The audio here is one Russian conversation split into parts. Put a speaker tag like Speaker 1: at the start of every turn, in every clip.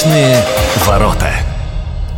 Speaker 1: Вечные ворота.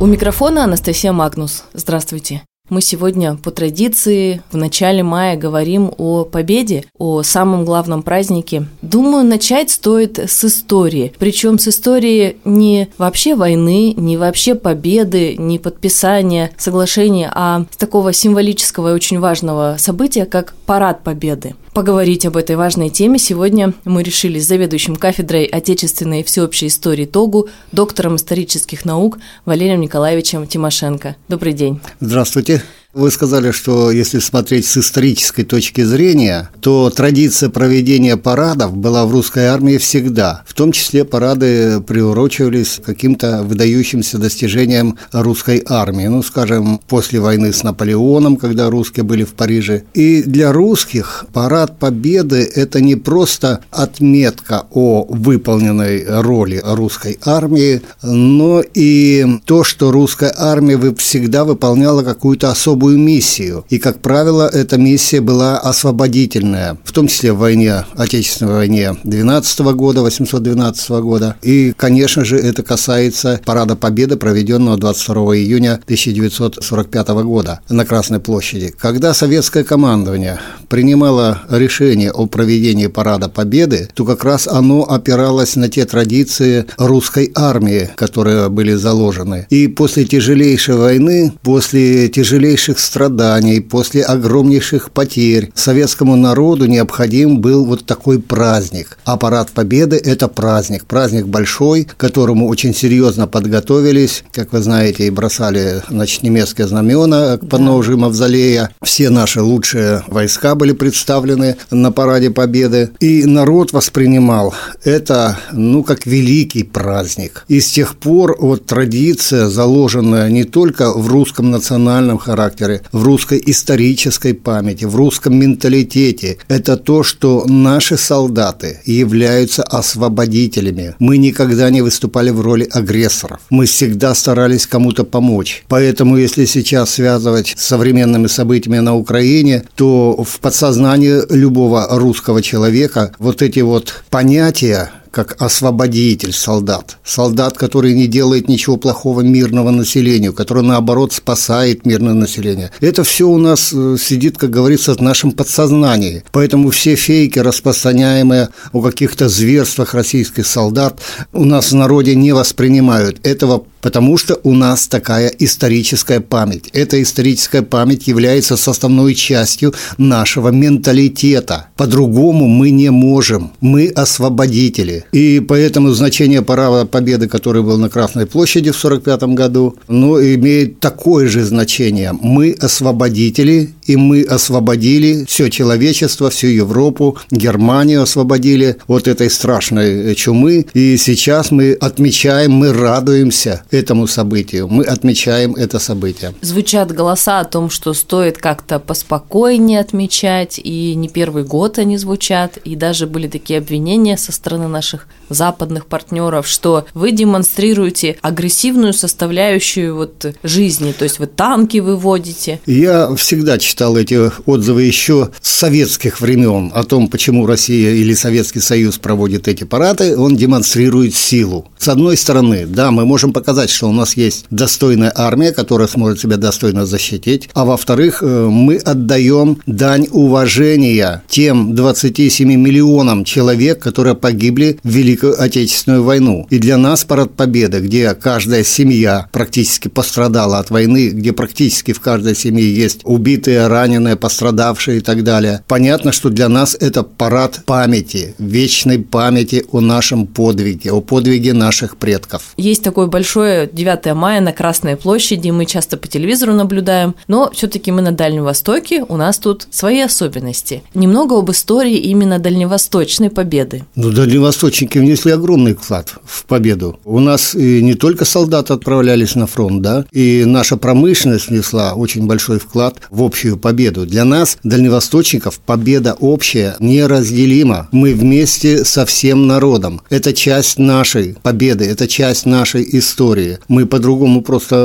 Speaker 2: У микрофона Анастасия Магнус. Здравствуйте. Мы сегодня по традиции в начале мая говорим о победе, о самом главном празднике. Думаю, начать стоит с истории. Причем с истории не вообще войны, не вообще победы, не подписания соглашения, а с такого символического и очень важного события, как Парад Победы. Поговорить об этой важной теме сегодня мы решили с заведующим кафедрой отечественной и всеобщей истории ТОГУ, доктором исторических наук Валерием Николаевичем Тимошенко. Добрый день.
Speaker 3: Здравствуйте. Вы сказали, что если смотреть с исторической точки зрения, то традиция проведения парадов была в русской армии всегда. В том числе парады приурочивались каким-то выдающимся достижениям русской армии. Ну, скажем, после войны с Наполеоном, когда русские были в Париже. И для русских парад победы – это не просто отметка о выполненной роли русской армии, но и то, что русская армия всегда выполняла какую-то особую особую миссию. И, как правило, эта миссия была освободительная, в том числе в войне, Отечественной войне 12 года, 812 года. И, конечно же, это касается Парада Победы, проведенного 22 июня 1945 года на Красной площади. Когда советское командование принимало решение о проведении Парада Победы, то как раз оно опиралось на те традиции русской армии, которые были заложены. И после тяжелейшей войны, после тяжелейшей огромнейших страданий, после огромнейших потерь советскому народу необходим был вот такой праздник. А парад Победы – это праздник, праздник большой, к которому очень серьезно подготовились, как вы знаете, и бросали значит, немецкие знамена к подножию да. Мавзолея. Все наши лучшие войска были представлены на параде Победы, и народ воспринимал это, ну, как великий праздник. И с тех пор вот традиция, заложенная не только в русском национальном характере, характеры, в русской исторической памяти, в русском менталитете. Это то, что наши солдаты являются освободителями. Мы никогда не выступали в роли агрессоров. Мы всегда старались кому-то помочь. Поэтому, если сейчас связывать с современными событиями на Украине, то в подсознании любого русского человека вот эти вот понятия как освободитель солдат. Солдат, который не делает ничего плохого мирного населению, который, наоборот, спасает мирное население. Это все у нас э, сидит, как говорится, в нашем подсознании. Поэтому все фейки, распространяемые о каких-то зверствах российских солдат, у нас в народе не воспринимают. Этого потому что у нас такая историческая память. Эта историческая память является составной частью нашего менталитета. По-другому мы не можем. Мы освободители. И поэтому значение парада победы, который был на Красной площади в 1945 году, ну, имеет такое же значение. Мы освободители, и мы освободили все человечество, всю Европу, Германию освободили от этой страшной чумы. И сейчас мы отмечаем, мы радуемся этому событию. Мы отмечаем это событие.
Speaker 2: Звучат голоса о том, что стоит как-то поспокойнее отмечать, и не первый год они звучат, и даже были такие обвинения со стороны наших западных партнеров, что вы демонстрируете агрессивную составляющую вот жизни, то есть вы танки выводите.
Speaker 3: Я всегда читал эти отзывы еще с советских времен о том, почему Россия или Советский Союз проводит эти парады, он демонстрирует силу. С одной стороны, да, мы можем показать, что у нас есть достойная армия, которая сможет себя достойно защитить, а во-вторых, э, мы отдаем дань уважения тем 27 миллионам человек, которые погибли в Великую Отечественную войну. И для нас парад Победы, где каждая семья практически пострадала от войны, где практически в каждой семье есть убитые, раненые, пострадавшие и так далее. Понятно, что для нас это парад памяти, вечной памяти о нашем подвиге, о подвиге наших предков.
Speaker 2: Есть такое большое 9 мая на Красной площади, мы часто по телевизору наблюдаем, но все-таки мы на Дальнем Востоке, у нас тут свои особенности. Немного об истории именно дальневосточной победы.
Speaker 3: Ну, дальневосточники внесли огромный вклад в победу. У нас и не только солдаты отправлялись на фронт, да, и наша промышленность внесла очень большой вклад в общую общую победу. Для нас, дальневосточников, победа общая неразделима. Мы вместе со всем народом. Это часть нашей победы, это часть нашей истории. Мы по-другому просто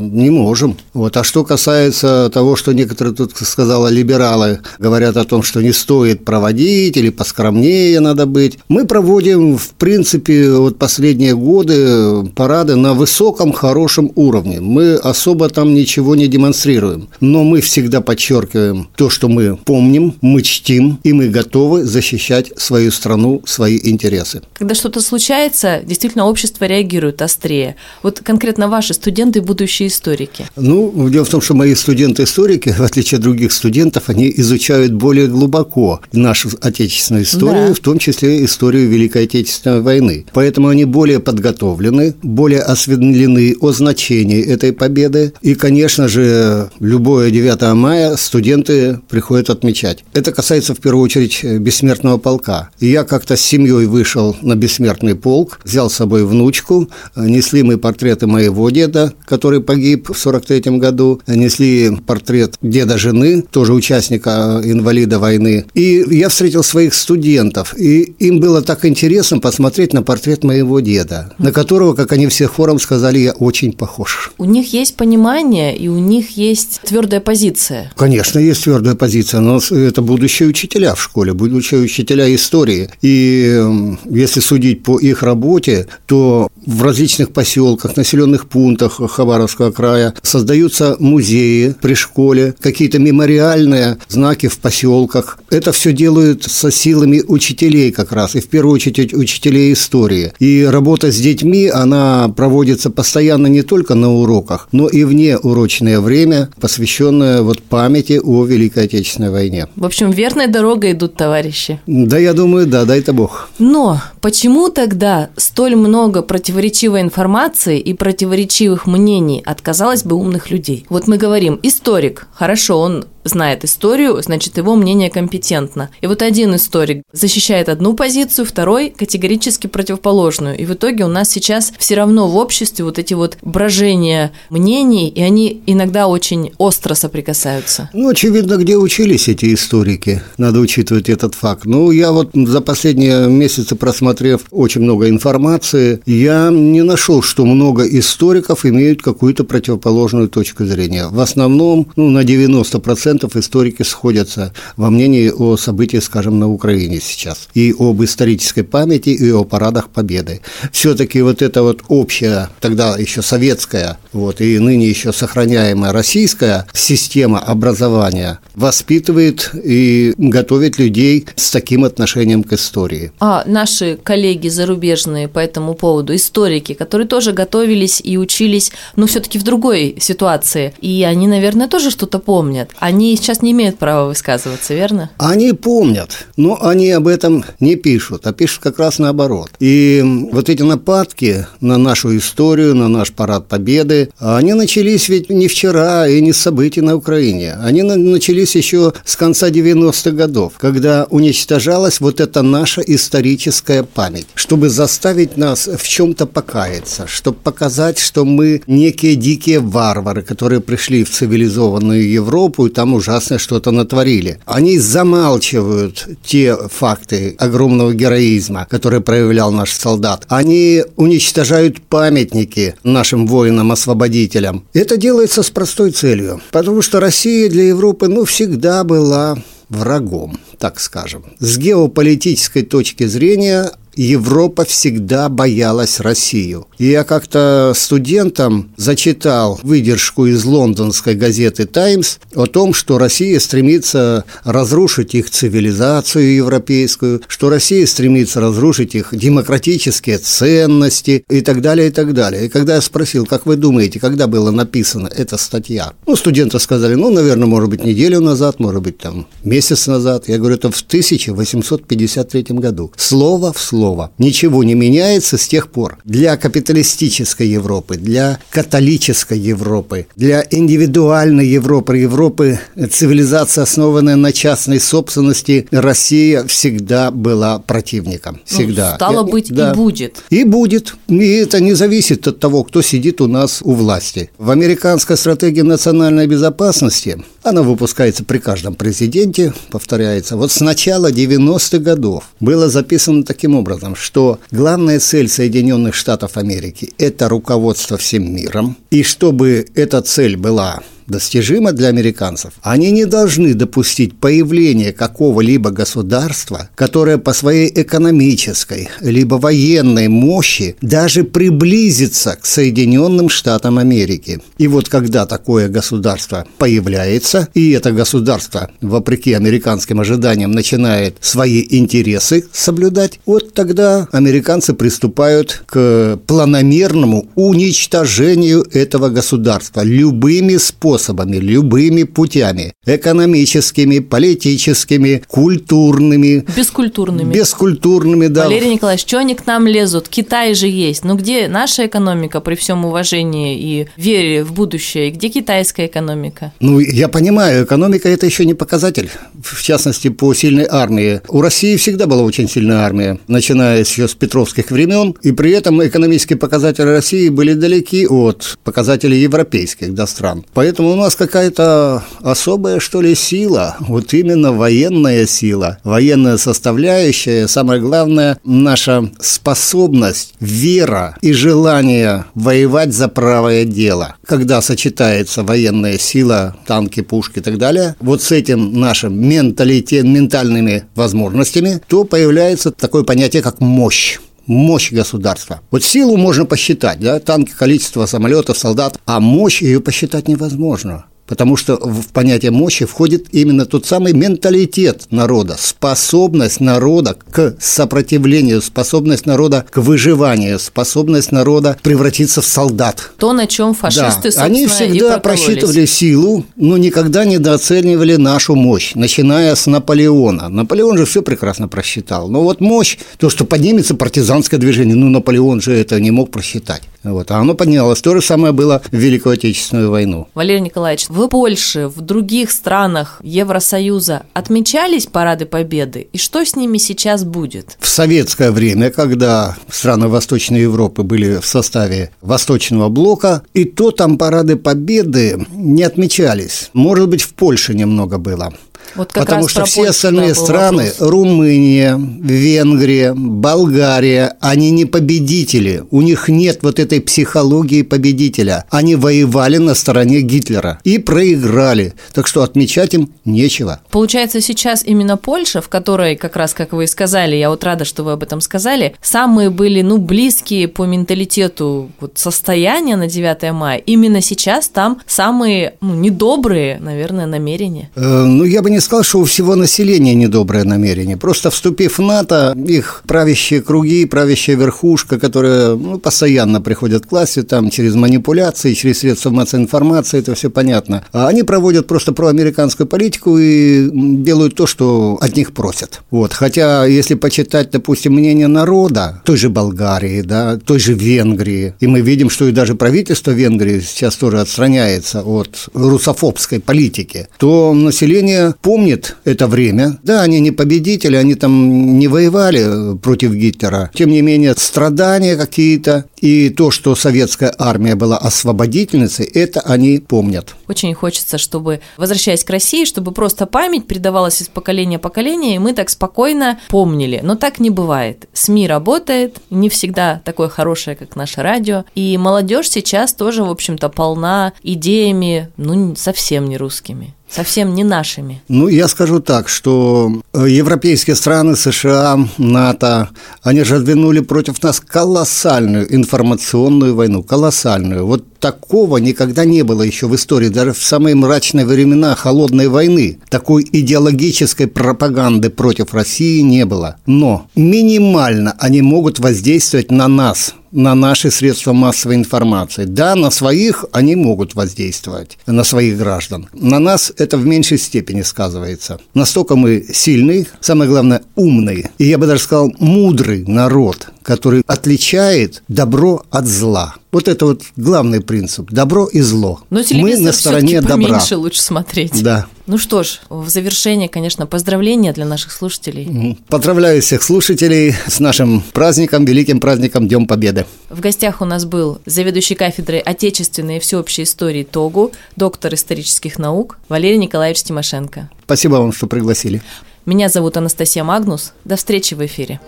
Speaker 3: не можем. Вот. А что касается того, что некоторые тут сказала либералы, говорят о том, что не стоит проводить или поскромнее надо быть. Мы проводим, в принципе, вот последние годы парады на высоком, хорошем уровне. Мы особо там ничего не демонстрируем. Но мы всегда подчеркиваем то, что мы помним, мы чтим, и мы готовы защищать свою страну, свои интересы.
Speaker 2: Когда что-то случается, действительно общество реагирует острее. Вот конкретно ваши студенты, будущие историки.
Speaker 3: Ну, дело в том, что мои студенты-историки, в отличие от других студентов, они изучают более глубоко нашу отечественную историю, да. в том числе историю Великой Отечественной войны. Поэтому они более подготовлены, более осведомлены о значении этой победы. И, конечно же, любое 9 мая студенты приходят отмечать. Это касается, в первую очередь, бессмертного полка. И я как-то с семьей вышел на бессмертный полк, взял с собой внучку, несли мы портреты моего деда, который погиб в 43 году, несли портрет деда жены, тоже участника инвалида войны. И я встретил своих студентов, и им было так интересно посмотреть на портрет моего деда, на которого, как они все хором сказали, я очень похож.
Speaker 2: У них есть понимание, и у них есть твердая позиция.
Speaker 3: Конечно, есть твердая позиция, но это будущие учителя в школе, будущие учителя истории. И если судить по их работе, то в различных поселках, населенных пунктах Хабаровского края создаются музеи при школе, какие-то мемориальные знаки в поселках. Это все делают со силами учителей как раз, и в первую очередь учителей истории. И работа с детьми, она проводится постоянно не только на уроках, но и вне урочное время, посвященное вот памяти о Великой Отечественной войне.
Speaker 2: В общем, верной дорогой идут товарищи.
Speaker 3: Да, я думаю, да, дай-то Бог.
Speaker 2: Но почему тогда столь много противоречивой информации и противоречивых мнений от, казалось бы, умных людей? Вот мы говорим, историк, хорошо, он знает историю, значит, его мнение компетентно. И вот один историк защищает одну позицию, второй категорически противоположную. И в итоге у нас сейчас все равно в обществе вот эти вот брожения мнений, и они иногда очень остро соприкасаются.
Speaker 3: Ну, очевидно, где учились эти историки. Надо учитывать этот факт. Ну, я вот за последние месяцы, просмотрев очень много информации, я не нашел, что много историков имеют какую-то противоположную точку зрения. В основном, ну, на 90% процентов историки сходятся во мнении о событиях, скажем, на Украине сейчас, и об исторической памяти, и о парадах Победы. Все-таки вот эта вот общая, тогда еще советская, вот, и ныне еще сохраняемая российская система образования воспитывает и готовит людей с таким отношением к истории.
Speaker 2: А наши коллеги зарубежные по этому поводу, историки, которые тоже готовились и учились, но все-таки в другой ситуации, и они, наверное, тоже что-то помнят. Они они сейчас не имеют права высказываться, верно?
Speaker 3: Они помнят, но они об этом не пишут, а пишут как раз наоборот. И вот эти нападки на нашу историю, на наш парад Победы, они начались ведь не вчера и не с событий на Украине. Они начались еще с конца 90-х годов, когда уничтожалась вот эта наша историческая память, чтобы заставить нас в чем-то покаяться, чтобы показать, что мы некие дикие варвары, которые пришли в цивилизованную Европу и там там ужасное что-то натворили. Они замалчивают те факты огромного героизма, который проявлял наш солдат. Они уничтожают памятники нашим воинам-освободителям. Это делается с простой целью, потому что Россия для Европы, ну, всегда была врагом, так скажем. С геополитической точки зрения Европа всегда боялась Россию. И я как-то студентам зачитал выдержку из лондонской газеты «Таймс» о том, что Россия стремится разрушить их цивилизацию европейскую, что Россия стремится разрушить их демократические ценности и так далее, и так далее. И когда я спросил, как вы думаете, когда была написана эта статья, ну, студенты сказали, ну, наверное, может быть, неделю назад, может быть, там, месяц назад. Я говорю, это в 1853 году. Слово в слово слова. Ничего не меняется с тех пор. Для капиталистической Европы, для католической Европы, для индивидуальной Европы, Европы цивилизации, основанной на частной собственности, Россия всегда была противником. Ну, всегда.
Speaker 2: Ну, стало быть, да. и будет.
Speaker 3: И будет. И это не зависит от того, кто сидит у нас у власти. В американской стратегии национальной безопасности она выпускается при каждом президенте, повторяется. Вот с начала 90-х годов было записано таким образом, что главная цель Соединенных Штатов Америки – это руководство всем миром, и чтобы эта цель была достижимо для американцев, они не должны допустить появления какого-либо государства, которое по своей экономической либо военной мощи даже приблизится к Соединенным Штатам Америки. И вот когда такое государство появляется, и это государство, вопреки американским ожиданиям, начинает свои интересы соблюдать, вот тогда американцы приступают к планомерному уничтожению этого государства любыми способами способами, любыми путями, экономическими, политическими, культурными.
Speaker 2: Бескультурными.
Speaker 3: Бескультурными, да.
Speaker 2: Валерий Николаевич, что они к нам лезут? Китай же есть. Ну где наша экономика при всем уважении и вере в будущее? И где китайская экономика?
Speaker 3: Ну, я понимаю, экономика – это еще не показатель. В частности, по сильной армии. У России всегда была очень сильная армия, начиная еще с петровских времен, и при этом экономические показатели России были далеки от показателей европейских да, стран. Поэтому у нас какая-то особая, что ли, сила, вот именно военная сила, военная составляющая, самое главное, наша способность, вера и желание воевать за правое дело. Когда сочетается военная сила, танки, пушки и так далее, вот с этим нашим менталитет, ментальными возможностями, то появляется такое понятие, как мощь мощь государства. Вот силу можно посчитать, да, танки, количество самолетов, солдат, а мощь ее посчитать невозможно потому что в понятие мощи входит именно тот самый менталитет народа, способность народа к сопротивлению, способность народа к выживанию, способность народа превратиться в солдат.
Speaker 2: То, на чем фашисты,
Speaker 3: да. Они всегда просчитывали силу, но никогда недооценивали нашу мощь, начиная с Наполеона. Наполеон же все прекрасно просчитал. Но вот мощь, то, что поднимется партизанское движение, ну, Наполеон же это не мог просчитать. Вот, а оно поднялось. То же самое было в Великую Отечественную войну.
Speaker 2: Валерий Николаевич, в Польше, в других странах Евросоюза отмечались парады Победы? И что с ними сейчас будет?
Speaker 3: В советское время, когда страны Восточной Европы были в составе Восточного блока, и то там парады Победы не отмечались. Может быть, в Польше немного было. Вот Потому что все остальные страны, вопрос. Румыния, Венгрия, Болгария, они не победители. У них нет вот этой психологии победителя. Они воевали на стороне Гитлера и проиграли. Так что отмечать им нечего.
Speaker 2: Получается, сейчас именно Польша, в которой, как раз как вы и сказали, я вот рада, что вы об этом сказали, самые были, ну, близкие по менталитету вот, состояния на 9 мая, именно сейчас там самые, ну, недобрые, наверное, намерения.
Speaker 3: Э, ну, я бы не сказал, что у всего населения недоброе намерение. Просто вступив в НАТО, их правящие круги, правящая верхушка, которая ну, постоянно приходят к власти, там через манипуляции, через средства массовой информации, это все понятно. А они проводят просто проамериканскую политику и делают то, что от них просят. Вот. Хотя, если почитать, допустим, мнение народа, той же Болгарии, да, той же Венгрии, и мы видим, что и даже правительство Венгрии сейчас тоже отстраняется от русофобской политики, то население помнит это время. Да, они не победители, они там не воевали против Гитлера. Тем не менее, страдания какие-то и то, что советская армия была освободительницей, это они помнят.
Speaker 2: Очень хочется, чтобы, возвращаясь к России, чтобы просто память передавалась из поколения в поколение, и мы так спокойно помнили. Но так не бывает. СМИ работает, не всегда такое хорошее, как наше радио. И молодежь сейчас тоже, в общем-то, полна идеями, ну, совсем не русскими совсем не нашими?
Speaker 3: Ну, я скажу так, что э, европейские страны, США, НАТО, они же двинули против нас колоссальную информационную войну, колоссальную. Вот такого никогда не было еще в истории, даже в самые мрачные времена холодной войны. Такой идеологической пропаганды против России не было. Но минимально они могут воздействовать на нас, на наши средства массовой информации. Да, на своих они могут воздействовать, на своих граждан. На нас это в меньшей степени сказывается. Настолько мы сильный, самое главное, умный, и я бы даже сказал, мудрый народ, который отличает добро от зла. Вот это вот главный принцип – добро и зло.
Speaker 2: Но Мы на стороне добра. поменьше лучше смотреть.
Speaker 3: Да.
Speaker 2: Ну что ж, в завершение, конечно, поздравления для наших слушателей.
Speaker 3: Поздравляю всех слушателей с нашим праздником, великим праздником Днем Победы.
Speaker 2: В гостях у нас был заведующий кафедрой отечественной и всеобщей истории ТОГУ, доктор исторических наук Валерий Николаевич Тимошенко.
Speaker 3: Спасибо вам, что пригласили.
Speaker 2: Меня зовут Анастасия Магнус. До встречи в эфире.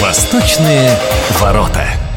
Speaker 1: Восточные ворота.